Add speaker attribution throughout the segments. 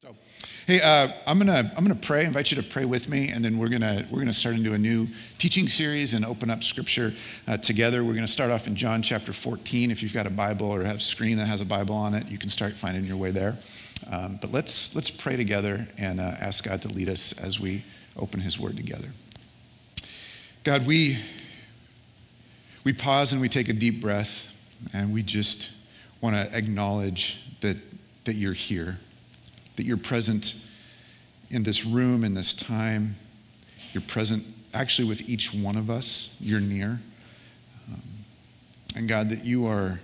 Speaker 1: So, hey, uh, I'm gonna I'm gonna pray. Invite you to pray with me, and then we're gonna we're gonna start into a new teaching series and open up Scripture uh, together. We're gonna start off in John chapter 14. If you've got a Bible or have a screen that has a Bible on it, you can start finding your way there. Um, but let's let's pray together and uh, ask God to lead us as we open His Word together. God, we we pause and we take a deep breath, and we just want to acknowledge that that you're here that you're present in this room, in this time. You're present actually with each one of us. You're near. Um, and God, that you are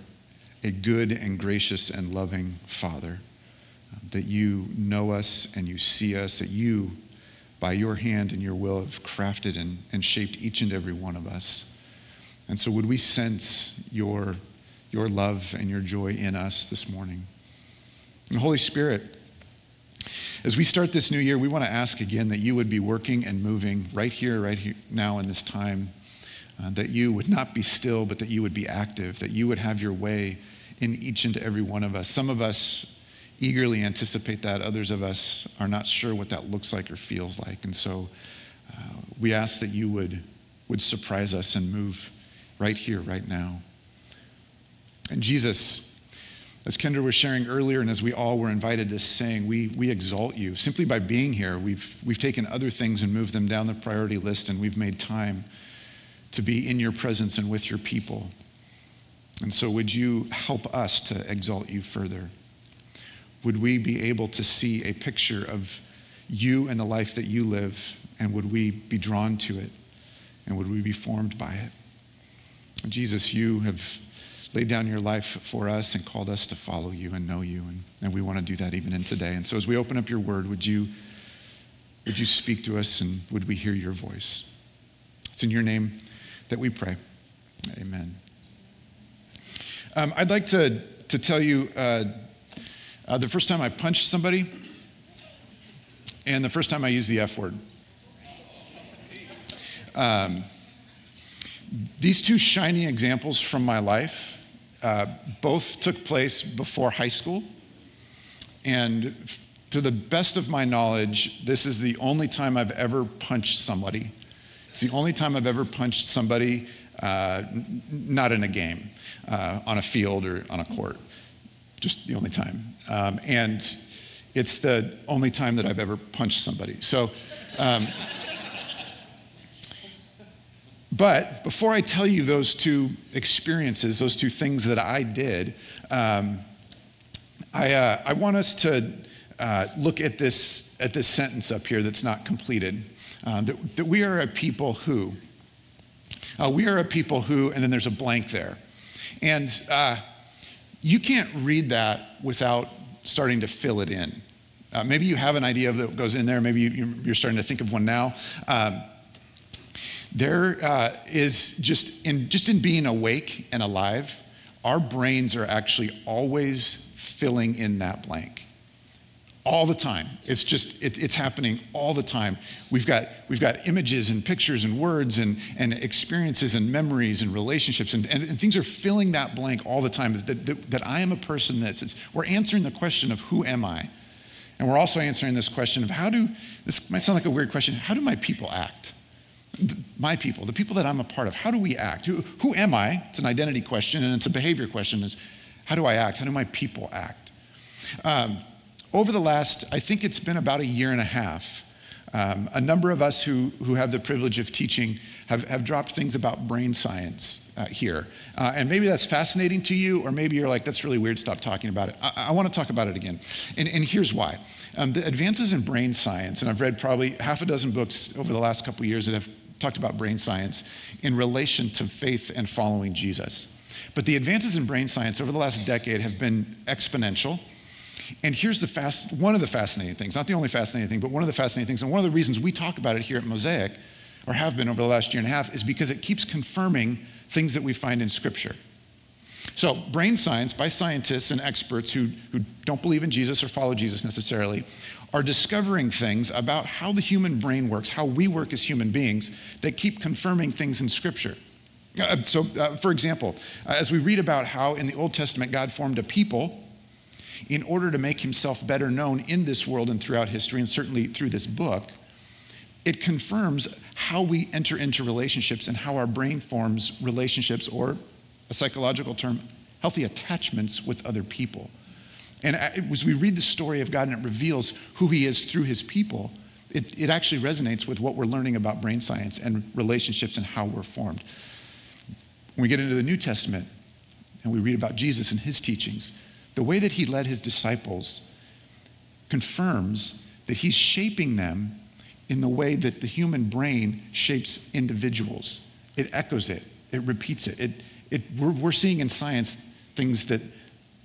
Speaker 1: a good and gracious and loving Father, uh, that you know us and you see us, that you, by your hand and your will, have crafted and, and shaped each and every one of us. And so, would we sense your, your love and your joy in us this morning? And Holy Spirit, as we start this new year, we want to ask again that you would be working and moving right here, right here, now in this time. Uh, that you would not be still, but that you would be active, that you would have your way in each and every one of us. Some of us eagerly anticipate that, others of us are not sure what that looks like or feels like. And so uh, we ask that you would, would surprise us and move right here, right now. And Jesus, as Kendra was sharing earlier, and as we all were invited to sing, we, we exalt you. Simply by being here, we've, we've taken other things and moved them down the priority list, and we've made time to be in your presence and with your people. And so, would you help us to exalt you further? Would we be able to see a picture of you and the life that you live, and would we be drawn to it, and would we be formed by it? Jesus, you have laid down your life for us and called us to follow you and know you. And, and we want to do that even in today. And so as we open up your word, would you, would you speak to us and would we hear your voice? It's in your name that we pray. Amen. Um, I'd like to, to tell you uh, uh, the first time I punched somebody and the first time I used the F word. Um, these two shining examples from my life uh, both took place before high school. And to the best of my knowledge, this is the only time I've ever punched somebody. It's the only time I've ever punched somebody uh, not in a game, uh, on a field or on a court. Just the only time. Um, and it's the only time that I've ever punched somebody. So, um, but before I tell you those two experiences, those two things that I did, um, I, uh, I, want us to uh, look at this, at this sentence up here that's not completed. Um, that, that, we are a people who. Uh, we are a people who, and then there's a blank there. And uh, you can't read that without starting to fill it in. Uh, maybe you have an idea of what goes in there. Maybe you, are starting to think of one now. Um, there uh, is just in just in being awake and alive, our brains are actually always filling in that blank. All the time. It's just it, it's happening all the time. We've got we've got images and pictures and words and, and experiences and memories and relationships and, and, and things are filling that blank all the time. That, that, that i am a person that says we're answering the question of who am i? And we're also answering this question of how do this might sound like a weird question how do my people act my people, the people that I'm a part of, how do we act? Who, who am I? It's an identity question and it's a behavior question is how do I act? How do my people act? Um, over the last, I think it's been about a year and a half, um, a number of us who, who have the privilege of teaching have, have dropped things about brain science uh, here. Uh, and maybe that's fascinating to you, or maybe you're like, that's really weird, stop talking about it. I, I want to talk about it again. And, and here's why. Um, the advances in brain science, and I've read probably half a dozen books over the last couple years that have talked about brain science in relation to faith and following Jesus. But the advances in brain science over the last decade have been exponential. And here's the fast, one of the fascinating things, not the only fascinating thing, but one of the fascinating things, and one of the reasons we talk about it here at Mosaic, or have been over the last year and a half, is because it keeps confirming things that we find in Scripture. So, brain science by scientists and experts who, who don't believe in Jesus or follow Jesus necessarily are discovering things about how the human brain works, how we work as human beings, that keep confirming things in Scripture. Uh, so, uh, for example, uh, as we read about how in the Old Testament God formed a people, in order to make himself better known in this world and throughout history, and certainly through this book, it confirms how we enter into relationships and how our brain forms relationships, or a psychological term, healthy attachments with other people. And as we read the story of God and it reveals who He is through His people, it, it actually resonates with what we're learning about brain science and relationships and how we're formed. When we get into the New Testament and we read about Jesus and His teachings, the way that He led His disciples confirms that He's shaping them in the way that the human brain shapes individuals. It echoes it, it repeats it. it, it we're, we're seeing in science things that,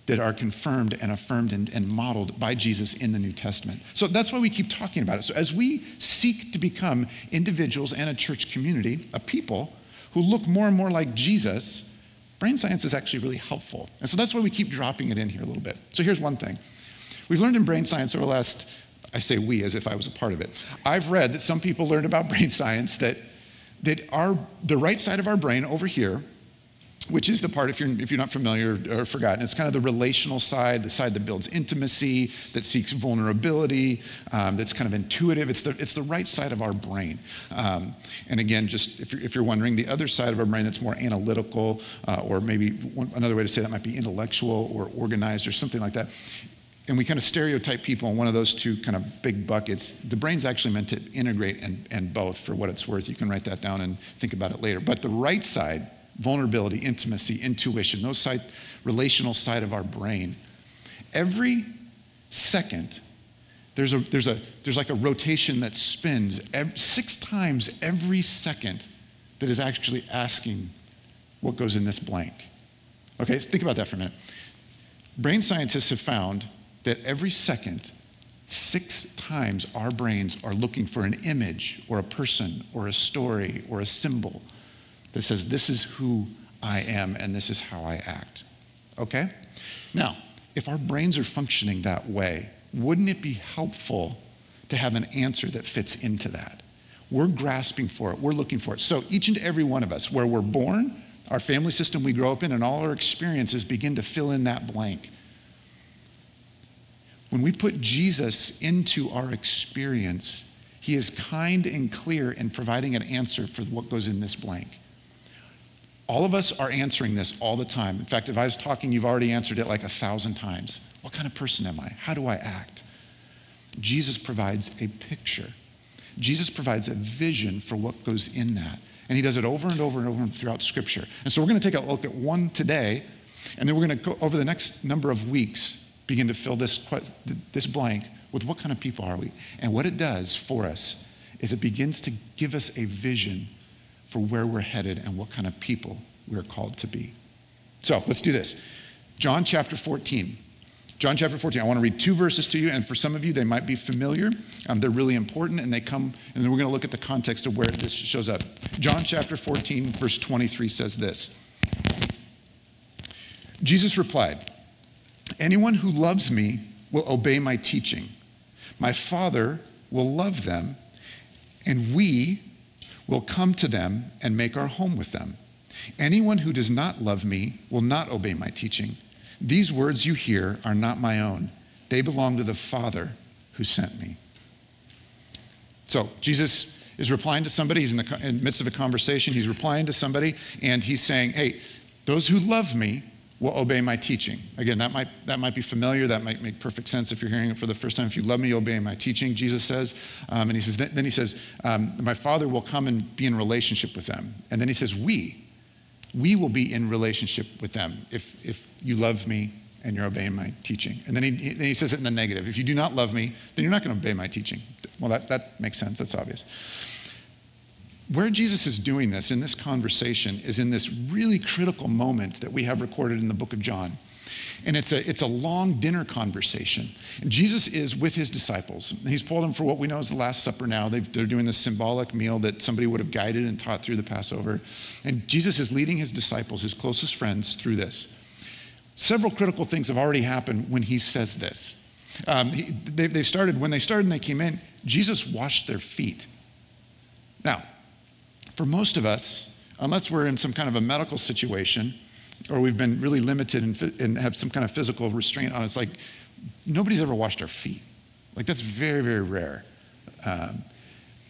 Speaker 1: that are confirmed and affirmed and, and modeled by Jesus in the New Testament. So that's why we keep talking about it. So as we seek to become individuals and a church community, a people who look more and more like Jesus, brain science is actually really helpful. And so that's why we keep dropping it in here a little bit. So here's one thing. We've learned in brain science over the last I say we as if I was a part of it. I've read that some people learned about brain science that, that our, the right side of our brain over here, which is the part, if you're, if you're not familiar or forgotten, it's kind of the relational side, the side that builds intimacy, that seeks vulnerability, um, that's kind of intuitive. It's the, it's the right side of our brain. Um, and again, just if you're, if you're wondering, the other side of our brain that's more analytical, uh, or maybe one, another way to say that might be intellectual or organized or something like that, and we kind of stereotype people in one of those two kind of big buckets. The brain's actually meant to integrate and, and both for what it's worth. You can write that down and think about it later. But the right side, vulnerability, intimacy, intuition, those side, relational side of our brain, every second, there's, a, there's, a, there's like a rotation that spins every, six times every second that is actually asking what goes in this blank. Okay, think about that for a minute. Brain scientists have found that every second, six times our brains are looking for an image or a person or a story or a symbol that says, This is who I am and this is how I act. Okay? Now, if our brains are functioning that way, wouldn't it be helpful to have an answer that fits into that? We're grasping for it, we're looking for it. So, each and every one of us, where we're born, our family system we grow up in, and all our experiences begin to fill in that blank. When we put Jesus into our experience, he is kind and clear in providing an answer for what goes in this blank. All of us are answering this all the time. In fact, if I was talking, you've already answered it like a thousand times. What kind of person am I? How do I act? Jesus provides a picture. Jesus provides a vision for what goes in that. And he does it over and over and over throughout Scripture. And so we're going to take a look at one today, and then we're going to go over the next number of weeks begin to fill this, this blank with what kind of people are we? And what it does for us is it begins to give us a vision for where we're headed and what kind of people we're called to be. So let's do this. John chapter 14. John chapter 14. I want to read two verses to you, and for some of you, they might be familiar. Um, they're really important, and they come, and then we're going to look at the context of where this shows up. John chapter 14, verse 23 says this Jesus replied, Anyone who loves me will obey my teaching. My Father will love them, and we will come to them and make our home with them. Anyone who does not love me will not obey my teaching. These words you hear are not my own, they belong to the Father who sent me. So, Jesus is replying to somebody. He's in the, in the midst of a conversation. He's replying to somebody, and he's saying, Hey, those who love me will obey my teaching. Again, that might, that might be familiar. That might make perfect sense if you're hearing it for the first time. If you love me, obey my teaching, Jesus says. Um, and he says, then he says, um, my Father will come and be in relationship with them. And then he says, we, we will be in relationship with them if, if you love me and you're obeying my teaching. And then he, then he says it in the negative. If you do not love me, then you're not going to obey my teaching. Well, that, that makes sense. That's obvious where Jesus is doing this in this conversation is in this really critical moment that we have recorded in the book of John. And it's a, it's a long dinner conversation. And Jesus is with his disciples. He's pulled them for what we know as the Last Supper now. they are doing this symbolic meal that somebody would have guided and taught through the Passover. And Jesus is leading his disciples, his closest friends, through this. Several critical things have already happened when he says this. Um, he, they, they started, when they started and they came in, Jesus washed their feet. Now, for most of us, unless we're in some kind of a medical situation or we've been really limited and, and have some kind of physical restraint on us, like nobody's ever washed our feet. Like, that's very, very rare. Um,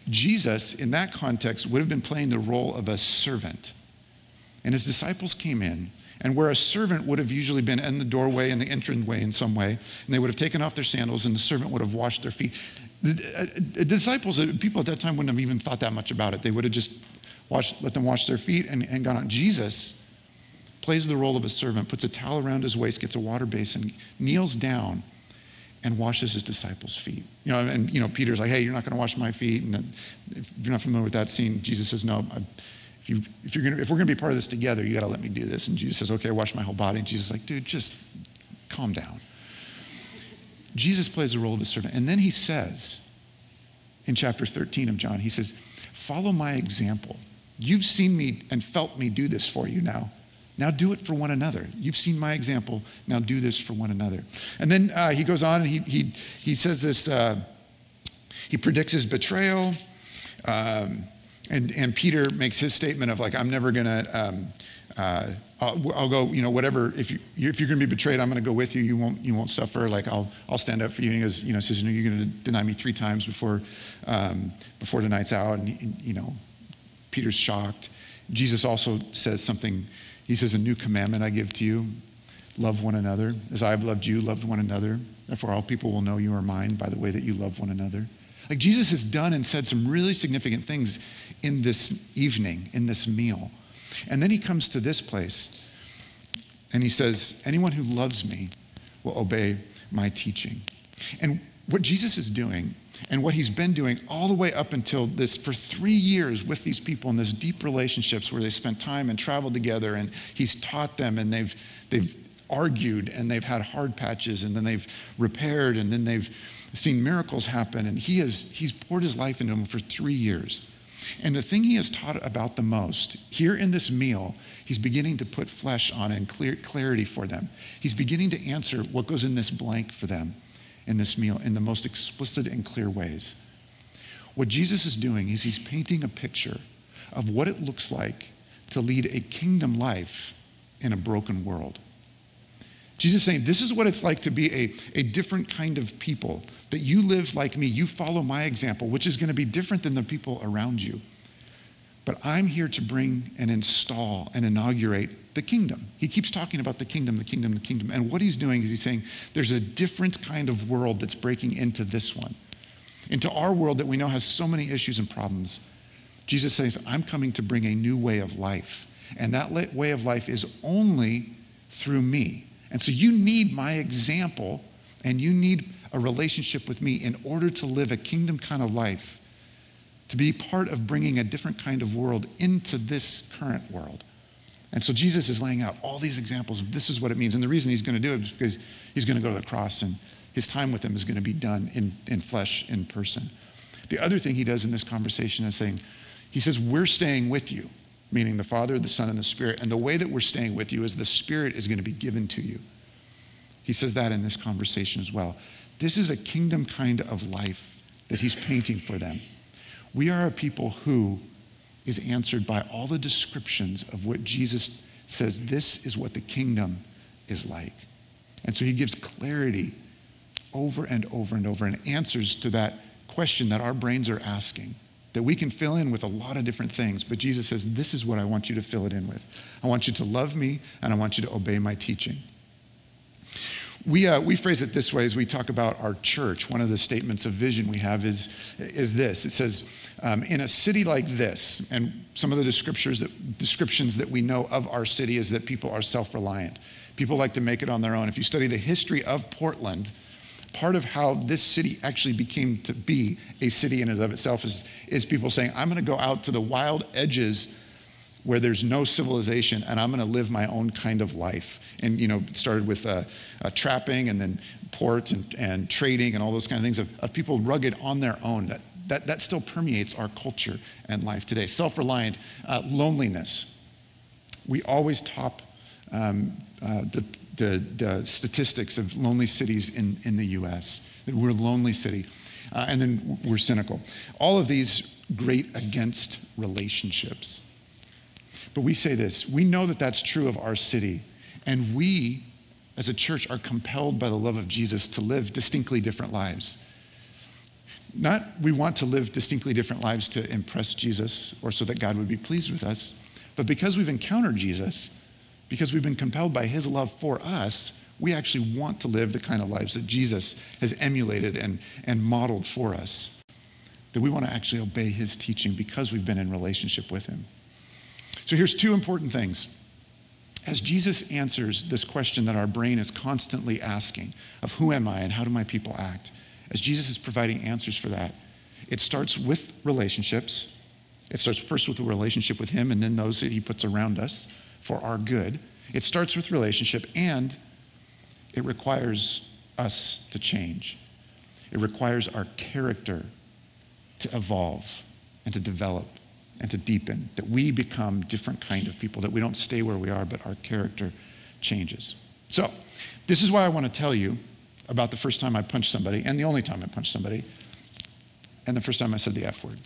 Speaker 1: Jesus, in that context, would have been playing the role of a servant. And his disciples came in, and where a servant would have usually been in the doorway, in the entranceway in some way, and they would have taken off their sandals, and the servant would have washed their feet. The, uh, the disciples, uh, people at that time wouldn't have even thought that much about it. They would have just let them wash their feet and, and gone on. Jesus plays the role of a servant, puts a towel around his waist, gets a water basin, kneels down, and washes his disciples' feet. You know, and you know, Peter's like, "Hey, you're not going to wash my feet." And then, if you're not familiar with that scene, Jesus says, "No, I, if you if you're gonna if we're going to be part of this together, you got to let me do this." And Jesus says, "Okay, I wash my whole body." And Jesus is like, "Dude, just calm down." Jesus plays the role of a servant, and then he says, in chapter 13 of John, he says, "Follow my example. You've seen me and felt me do this for you now." Now do it for one another. You've seen my example. Now do this for one another. And then uh, he goes on and he, he, he says this uh, he predicts his betrayal. Um, and, and Peter makes his statement of, like, I'm never going to. Um, uh, I'll, I'll, go, you know, whatever. If, you, if you're going to be betrayed, I'm going to go with you. You won't, you won't suffer. Like, I'll, I'll stand up for you. And he goes, you know, says, you know, you're going to deny me three times before, um, before the night's out. And, you know, Peter's shocked. Jesus also says something he says, A new commandment I give to you love one another. As I have loved you, loved one another. Therefore, all people will know you are mine by the way that you love one another. Like Jesus has done and said some really significant things in this evening, in this meal. And then he comes to this place and he says, Anyone who loves me will obey my teaching. And what Jesus is doing and what he's been doing all the way up until this for three years with these people in this deep relationships where they spent time and traveled together and he's taught them and they've they've argued and they've had hard patches and then they've repaired and then they've seen miracles happen and he has he's poured his life into them for three years. And the thing he has taught about the most here in this meal he's beginning to put flesh on and clear, clarity for them. He's beginning to answer what goes in this blank for them in this meal in the most explicit and clear ways. What Jesus is doing is he's painting a picture of what it looks like to lead a kingdom life in a broken world. Jesus is saying, This is what it's like to be a, a different kind of people, that you live like me, you follow my example, which is going to be different than the people around you. But I'm here to bring and install and inaugurate the kingdom. He keeps talking about the kingdom, the kingdom, the kingdom. And what he's doing is he's saying there's a different kind of world that's breaking into this one, into our world that we know has so many issues and problems. Jesus says, I'm coming to bring a new way of life. And that way of life is only through me. And so you need my example and you need a relationship with me in order to live a kingdom kind of life to be part of bringing a different kind of world into this current world. And so Jesus is laying out all these examples of this is what it means. And the reason he's going to do it is because he's going to go to the cross and his time with them is going to be done in, in flesh, in person. The other thing he does in this conversation is saying, he says, We're staying with you, meaning the Father, the Son, and the Spirit. And the way that we're staying with you is the Spirit is going to be given to you. He says that in this conversation as well. This is a kingdom kind of life that he's painting for them. We are a people who is answered by all the descriptions of what Jesus says this is what the kingdom is like. And so he gives clarity over and over and over and answers to that question that our brains are asking that we can fill in with a lot of different things. But Jesus says, This is what I want you to fill it in with. I want you to love me and I want you to obey my teaching. We, uh, we phrase it this way as we talk about our church. One of the statements of vision we have is, is this it says, um, In a city like this, and some of the descriptions that, descriptions that we know of our city is that people are self reliant. People like to make it on their own. If you study the history of Portland, part of how this city actually became to be a city in and of itself is, is people saying, I'm going to go out to the wild edges where there's no civilization and I'm going to live my own kind of life. And, you know, started with uh, uh, trapping and then port and, and trading and all those kind of things of, of people rugged on their own. That, that, that still permeates our culture and life today. Self reliant, uh, loneliness. We always top um, uh, the, the, the, statistics of lonely cities in, in the US. That we're a lonely city. Uh, and then we're cynical. All of these great against relationships. But we say this we know that that's true of our city, and we as a church, are compelled by the love of Jesus to live distinctly different lives. Not we want to live distinctly different lives to impress Jesus or so that God would be pleased with us, but because we've encountered Jesus, because we've been compelled by his love for us, we actually want to live the kind of lives that Jesus has emulated and, and modeled for us. That we want to actually obey his teaching because we've been in relationship with him. So here's two important things. As Jesus answers this question that our brain is constantly asking of who am I and how do my people act, as Jesus is providing answers for that, it starts with relationships. It starts first with a relationship with Him and then those that He puts around us for our good. It starts with relationship and it requires us to change. It requires our character to evolve and to develop and to deepen, that we become different kind of people, that we don't stay where we are, but our character changes. So, this is why I want to tell you about the first time I punched somebody, and the only time I punched somebody, and the first time I said the F word.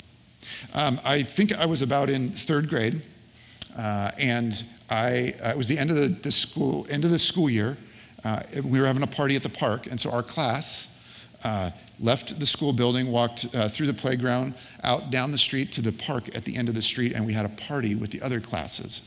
Speaker 1: Um, I think I was about in third grade, uh, and I, uh, it was the end of the, the, school end of the school year. Uh, we were having a party at the park, and so our class uh, left the school building, walked uh, through the playground, out down the street to the park at the end of the street, and we had a party with the other classes.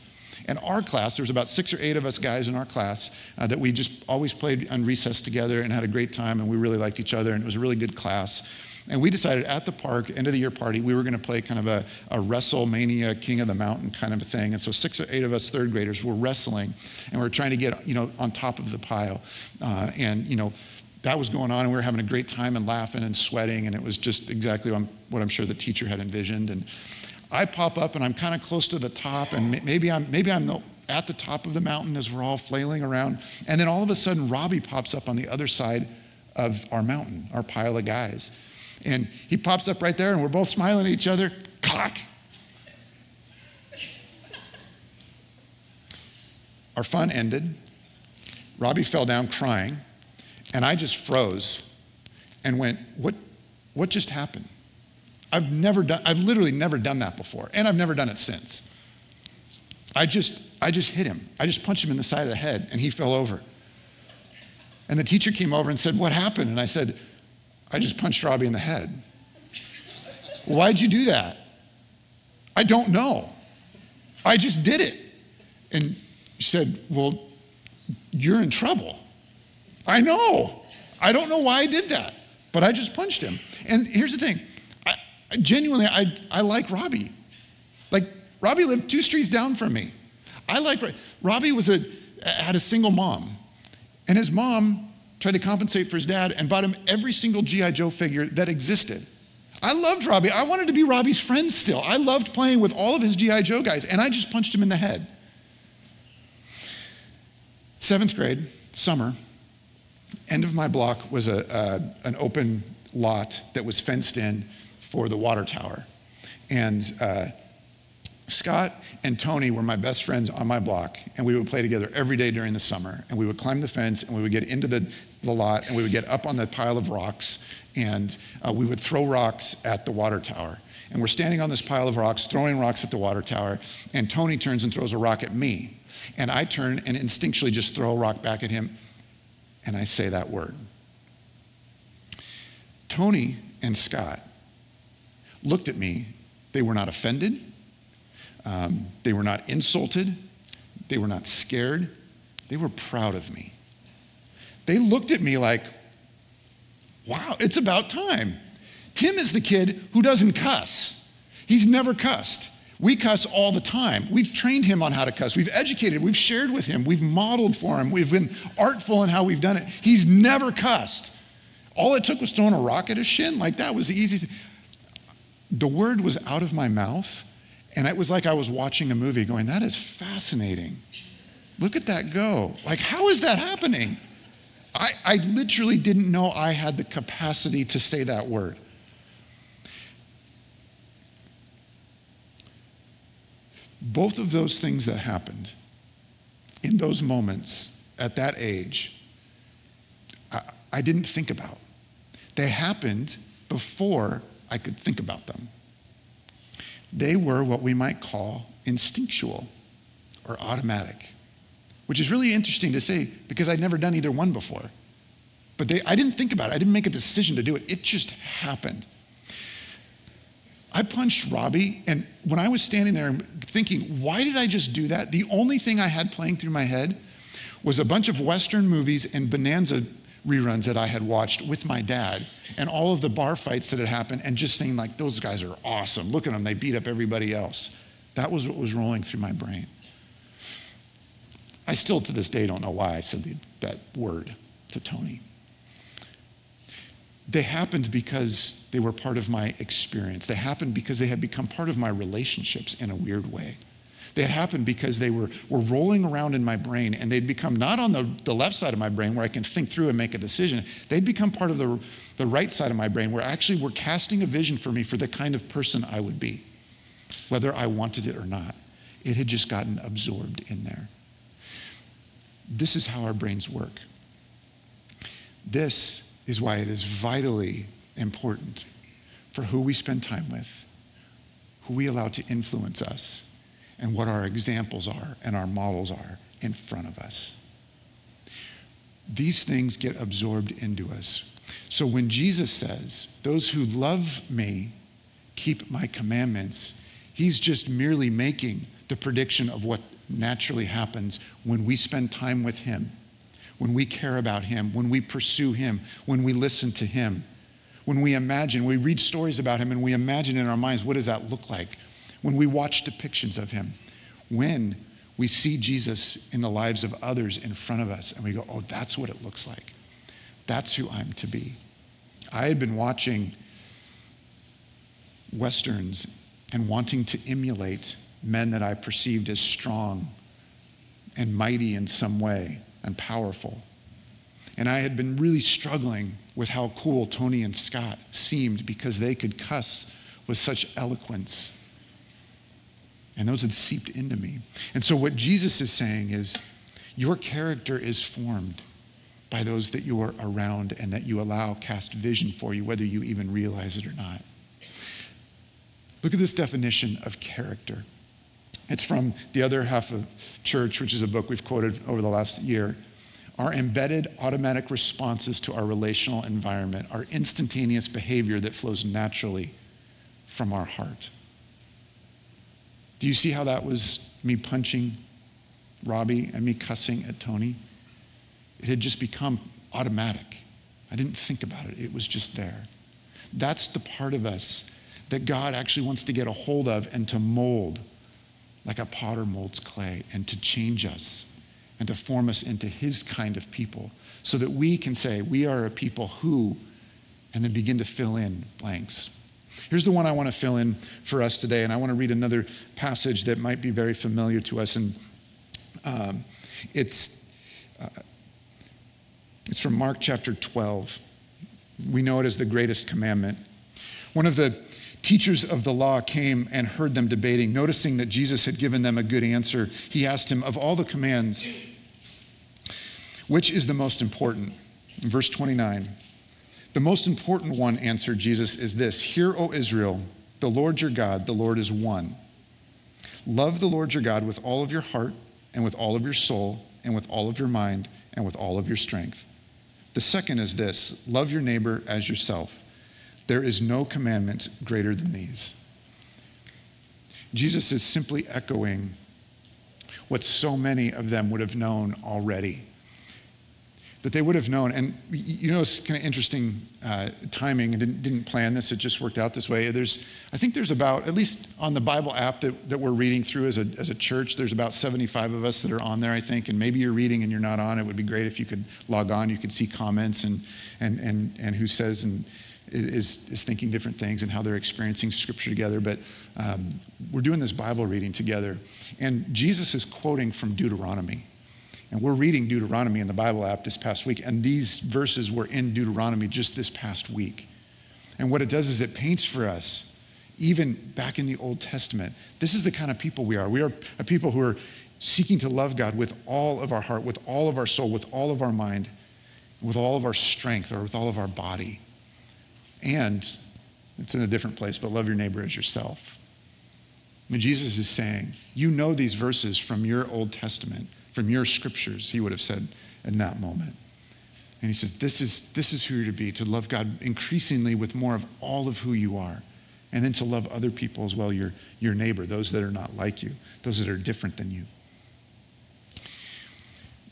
Speaker 1: And our class, there was about six or eight of us guys in our class uh, that we just always played on recess together and had a great time, and we really liked each other, and it was a really good class. And we decided at the park, end of the year party, we were going to play kind of a, a WrestleMania King of the Mountain kind of a thing. And so six or eight of us third graders were wrestling, and we are trying to get you know on top of the pile, uh, and you know that was going on, and we were having a great time and laughing and sweating, and it was just exactly what I'm sure the teacher had envisioned. And I pop up, and I'm kind of close to the top, and maybe I'm maybe I'm at the top of the mountain as we're all flailing around, and then all of a sudden Robbie pops up on the other side of our mountain, our pile of guys, and he pops up right there, and we're both smiling at each other. Cock. Our fun ended. Robbie fell down crying. And I just froze and went, What, what just happened? I've never done, I've literally never done that before, and I've never done it since. I just, I just hit him. I just punched him in the side of the head, and he fell over. And the teacher came over and said, What happened? And I said, I just punched Robbie in the head. Why'd you do that? I don't know. I just did it. And she said, Well, you're in trouble. I know. I don't know why I did that, but I just punched him. And here's the thing I, genuinely, I, I like Robbie. Like, Robbie lived two streets down from me. I like Robbie Robbie was a, had a single mom, and his mom tried to compensate for his dad and bought him every single G.I. Joe figure that existed. I loved Robbie. I wanted to be Robbie's friend still. I loved playing with all of his G.I. Joe guys, and I just punched him in the head. Seventh grade, summer, end of my block was a, an open lot that was fenced in for the water tower. And uh, Scott and Tony were my best friends on my block, and we would play together every day during the summer. And we would climb the fence, and we would get into the, the lot, and we would get up on the pile of rocks, and uh, we would throw rocks at the water tower. And we're standing on this pile of rocks, throwing rocks at the water tower, and Tony turns and throws a rock at me. And I turn and instinctually just throw a rock back at him and I say that word. Tony and Scott looked at me. They were not offended. Um, they were not insulted. They were not scared. They were proud of me. They looked at me like, wow, it's about time. Tim is the kid who doesn't cuss. He's never cussed. We cuss all the time. We've trained him on how to cuss. We've educated, we've shared with him, we've modeled for him, we've been artful in how we've done it. He's never cussed. All it took was throwing a rock at his shin. Like that was the easiest. The word was out of my mouth, and it was like I was watching a movie going, That is fascinating. Look at that go. Like, how is that happening? I, I literally didn't know I had the capacity to say that word. Both of those things that happened in those moments at that age, I, I didn't think about. They happened before I could think about them. They were what we might call instinctual or automatic. which is really interesting to say because I'd never done either one before. But they, I didn't think about it. I didn't make a decision to do it. It just happened. I punched Robbie, and when I was standing there thinking, why did I just do that? The only thing I had playing through my head was a bunch of Western movies and Bonanza reruns that I had watched with my dad and all of the bar fights that had happened and just saying, like, those guys are awesome. Look at them, they beat up everybody else. That was what was rolling through my brain. I still to this day don't know why I said that word to Tony. They happened because they were part of my experience. They happened because they had become part of my relationships in a weird way. They had happened because they were, were rolling around in my brain and they'd become not on the, the left side of my brain where I can think through and make a decision. They'd become part of the, the right side of my brain where actually were casting a vision for me for the kind of person I would be, whether I wanted it or not. It had just gotten absorbed in there. This is how our brains work. This is why it is vitally important for who we spend time with, who we allow to influence us, and what our examples are and our models are in front of us. These things get absorbed into us. So when Jesus says, Those who love me keep my commandments, he's just merely making the prediction of what naturally happens when we spend time with Him, when we care about Him, when we pursue Him, when we listen to Him, when we imagine, we read stories about Him and we imagine in our minds, what does that look like? When we watch depictions of Him, when we see Jesus in the lives of others in front of us and we go, oh, that's what it looks like. That's who I'm to be. I had been watching Westerns and wanting to emulate men that I perceived as strong and mighty in some way and powerful. And I had been really struggling with how cool Tony and Scott seemed because they could cuss with such eloquence. And those had seeped into me. And so, what Jesus is saying is, your character is formed by those that you are around and that you allow cast vision for you, whether you even realize it or not. Look at this definition of character. It's from the other half of church, which is a book we've quoted over the last year. Our embedded automatic responses to our relational environment, our instantaneous behavior that flows naturally from our heart. Do you see how that was me punching Robbie and me cussing at Tony? It had just become automatic. I didn't think about it, it was just there. That's the part of us that God actually wants to get a hold of and to mold like a potter molds clay and to change us and to form us into his kind of people so that we can say, we are a people who, and then begin to fill in blanks. Here's the one I want to fill in for us today, and I want to read another passage that might be very familiar to us. And um, it's, uh, it's from Mark chapter 12. We know it as the greatest commandment. One of the teachers of the law came and heard them debating. Noticing that Jesus had given them a good answer, he asked him, Of all the commands, which is the most important? Verse 29, the most important one, answered Jesus, is this Hear, O Israel, the Lord your God, the Lord is one. Love the Lord your God with all of your heart, and with all of your soul, and with all of your mind, and with all of your strength. The second is this love your neighbor as yourself. There is no commandment greater than these. Jesus is simply echoing what so many of them would have known already. That they would have known, and you know, it's kind of interesting uh, timing, and didn't, didn't plan this, it just worked out this way. There's, I think there's about, at least on the Bible app that, that we're reading through as a, as a church, there's about 75 of us that are on there, I think, and maybe you're reading and you're not on. It would be great if you could log on, you could see comments and, and, and, and who says, and, is, is thinking different things and how they're experiencing scripture together. But um, we're doing this Bible reading together. And Jesus is quoting from Deuteronomy. And we're reading Deuteronomy in the Bible app this past week. And these verses were in Deuteronomy just this past week. And what it does is it paints for us, even back in the Old Testament, this is the kind of people we are. We are a people who are seeking to love God with all of our heart, with all of our soul, with all of our mind, with all of our strength, or with all of our body. And it's in a different place, but love your neighbor as yourself. I mean, Jesus is saying, you know these verses from your Old Testament, from your scriptures, he would have said in that moment. And he says, This is, this is who you're to be, to love God increasingly with more of all of who you are. And then to love other people as well, your, your neighbor, those that are not like you, those that are different than you.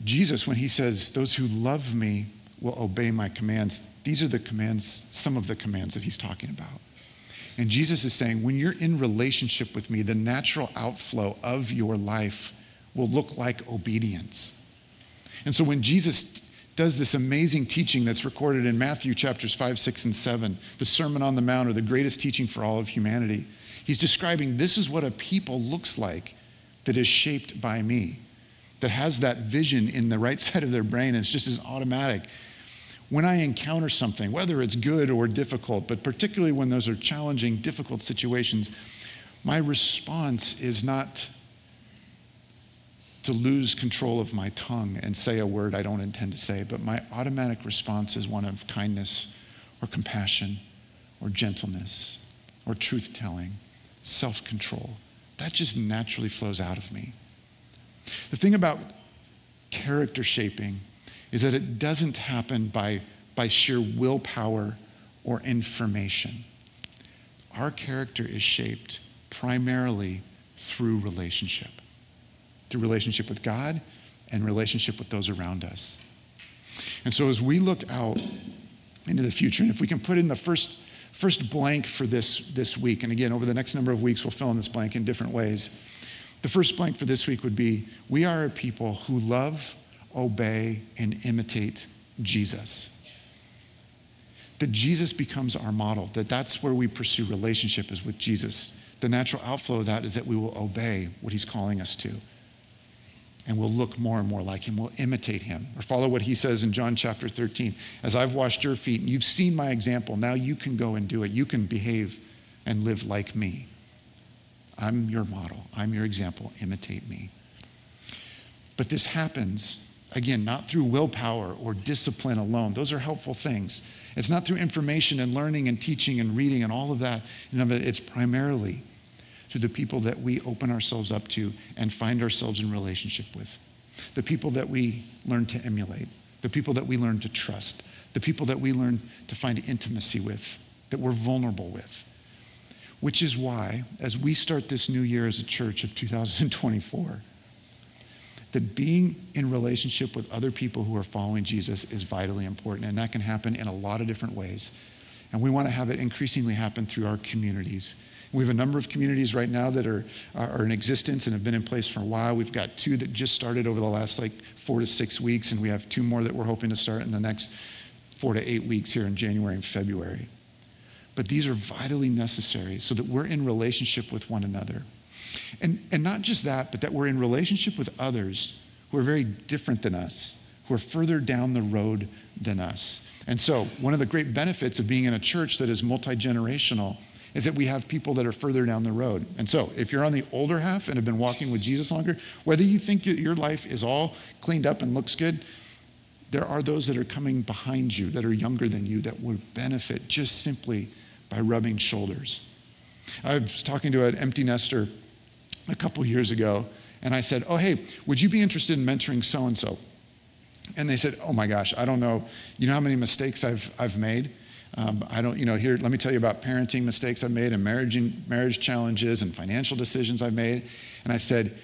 Speaker 1: Jesus, when he says, Those who love me will obey my commands, these are the commands, some of the commands that he's talking about. And Jesus is saying, when you're in relationship with me, the natural outflow of your life will look like obedience. And so when Jesus does this amazing teaching that's recorded in Matthew chapters 5, 6, and 7, the Sermon on the Mount, or the greatest teaching for all of humanity, he's describing this is what a people looks like that is shaped by me, that has that vision in the right side of their brain. And it's just as automatic when I encounter something, whether it's good or difficult, but particularly when those are challenging, difficult situations, my response is not to lose control of my tongue and say a word I don't intend to say, but my automatic response is one of kindness or compassion or gentleness or truth telling, self control. That just naturally flows out of me. The thing about character shaping is that it doesn't happen by, by sheer willpower or information. Our character is shaped primarily through relationship, through relationship with God and relationship with those around us. And so as we look out into the future, and if we can put in the first, first blank for this, this week, and again, over the next number of weeks, we'll fill in this blank in different ways. The first blank for this week would be we are a people who love obey, and imitate Jesus. That Jesus becomes our model, that that's where we pursue relationship is with Jesus. The natural outflow of that is that we will obey what he's calling us to. And we'll look more and more like him. We'll imitate him or follow what he says in John chapter 13. As I've washed your feet and you've seen my example, now you can go and do it. You can behave and live like me. I'm your model. I'm your example. Imitate me. But this happens Again, not through willpower or discipline alone. Those are helpful things. It's not through information and learning and teaching and reading and all of that. It's primarily through the people that we open ourselves up to and find ourselves in relationship with. The people that we learn to emulate, the people that we learn to trust, the people that we learn to find intimacy with, that we're vulnerable with. Which is why, as we start this new year as a church of 2024, that being in relationship with other people who are following Jesus is vitally important. And that can happen in a lot of different ways. And we want to have it increasingly happen through our communities. We have a number of communities right now that are, are in existence and have been in place for a while. We've got two that just started over the last like four to six weeks, and we have two more that we're hoping to start in the next four to eight weeks here in January and February. But these are vitally necessary so that we're in relationship with one another. And, and not just that, but that we're in relationship with others who are very different than us, who are further down the road than us. And so, one of the great benefits of being in a church that is multi generational is that we have people that are further down the road. And so, if you're on the older half and have been walking with Jesus longer, whether you think your life is all cleaned up and looks good, there are those that are coming behind you that are younger than you that would benefit just simply by rubbing shoulders. I was talking to an empty nester a couple years ago, and I said, Oh, hey, would you be interested in mentoring so and so? And they said, Oh my gosh, I don't know. You know how many mistakes I've, I've made? Um, I don't, you know, here, let me tell you about parenting mistakes I've made and marriage, marriage challenges and financial decisions I've made. And I said,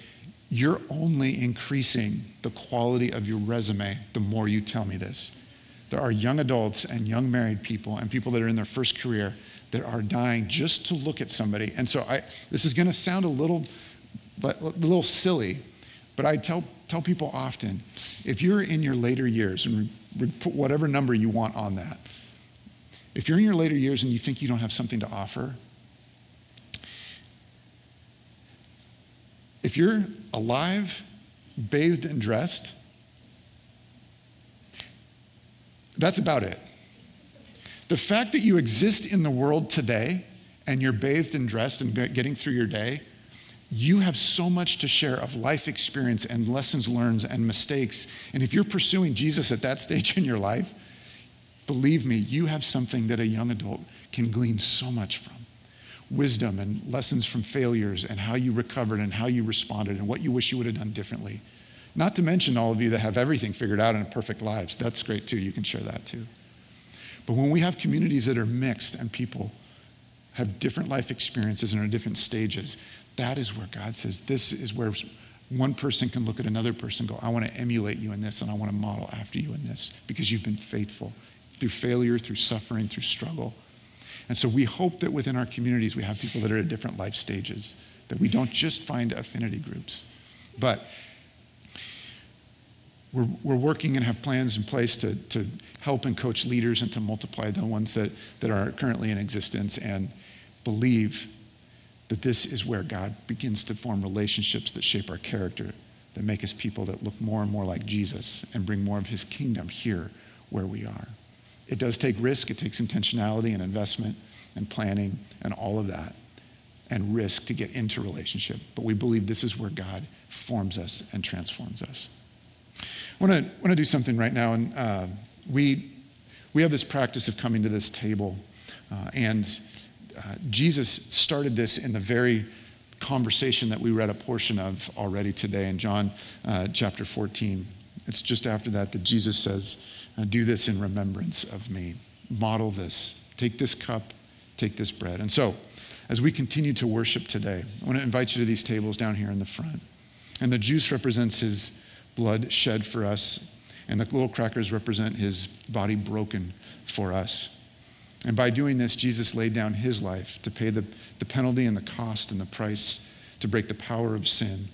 Speaker 1: You're only increasing the quality of your resume the more you tell me this. There are young adults and young married people and people that are in their first career that are dying just to look at somebody. And so I, this is going to sound a little but a little silly, but I tell, tell people often if you're in your later years, and put whatever number you want on that, if you're in your later years and you think you don't have something to offer, if you're alive, bathed, and dressed, that's about it. The fact that you exist in the world today and you're bathed and dressed and getting through your day you have so much to share of life experience and lessons learned and mistakes. And if you're pursuing Jesus at that stage in your life, believe me, you have something that a young adult can glean so much from wisdom and lessons from failures and how you recovered and how you responded and what you wish you would have done differently. Not to mention all of you that have everything figured out and perfect lives. That's great too. You can share that too. But when we have communities that are mixed and people have different life experiences and are at different stages, that is where God says, this is where one person can look at another person go, I want to emulate you in this and I want to model after you in this because you've been faithful through failure, through suffering, through struggle. And so we hope that within our communities we have people that are at different life stages, that we don't just find affinity groups. But we're, we're working and have plans in place to, to help and coach leaders and to multiply the ones that, that are currently in existence and believe that this is where God begins to form relationships that shape our character, that make us people that look more and more like Jesus and bring more of his kingdom here where we are. It does take risk, it takes intentionality and investment and planning and all of that and risk to get into relationship. But we believe this is where God forms us and transforms us. I want to, want to do something right now. And uh, we, we have this practice of coming to this table. Uh, and uh, Jesus started this in the very conversation that we read a portion of already today in John uh, chapter 14. It's just after that that Jesus says, Do this in remembrance of me. Model this. Take this cup, take this bread. And so, as we continue to worship today, I want to invite you to these tables down here in the front. And the juice represents his blood shed for us, and the little crackers represent his body broken for us. And by doing this, Jesus laid down his life to pay the, the penalty and the cost and the price to break the power of sin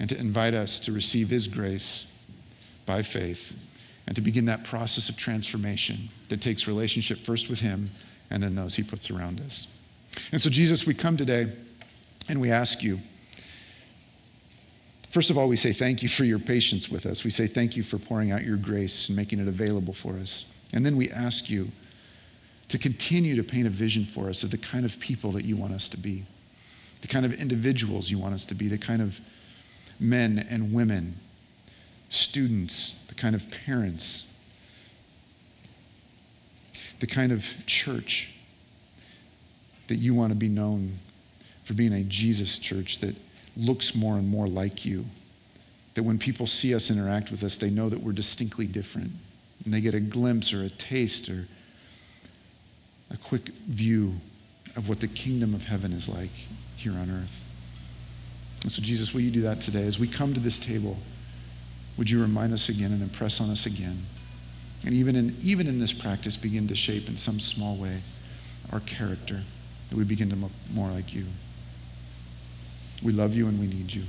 Speaker 1: and to invite us to receive his grace by faith and to begin that process of transformation that takes relationship first with him and then those he puts around us. And so, Jesus, we come today and we ask you. First of all, we say thank you for your patience with us. We say thank you for pouring out your grace and making it available for us. And then we ask you to continue to paint a vision for us of the kind of people that you want us to be, the kind of individuals you want us to be, the kind of men and women, students, the kind of parents, the kind of church that you want to be known for being a Jesus church that looks more and more like you. That when people see us interact with us, they know that we're distinctly different. And they get a glimpse or a taste or a quick view of what the kingdom of heaven is like here on earth. And so, Jesus, will you do that today? As we come to this table, would you remind us again and impress on us again? And even in, even in this practice, begin to shape in some small way our character, that we begin to look more like you. We love you and we need you.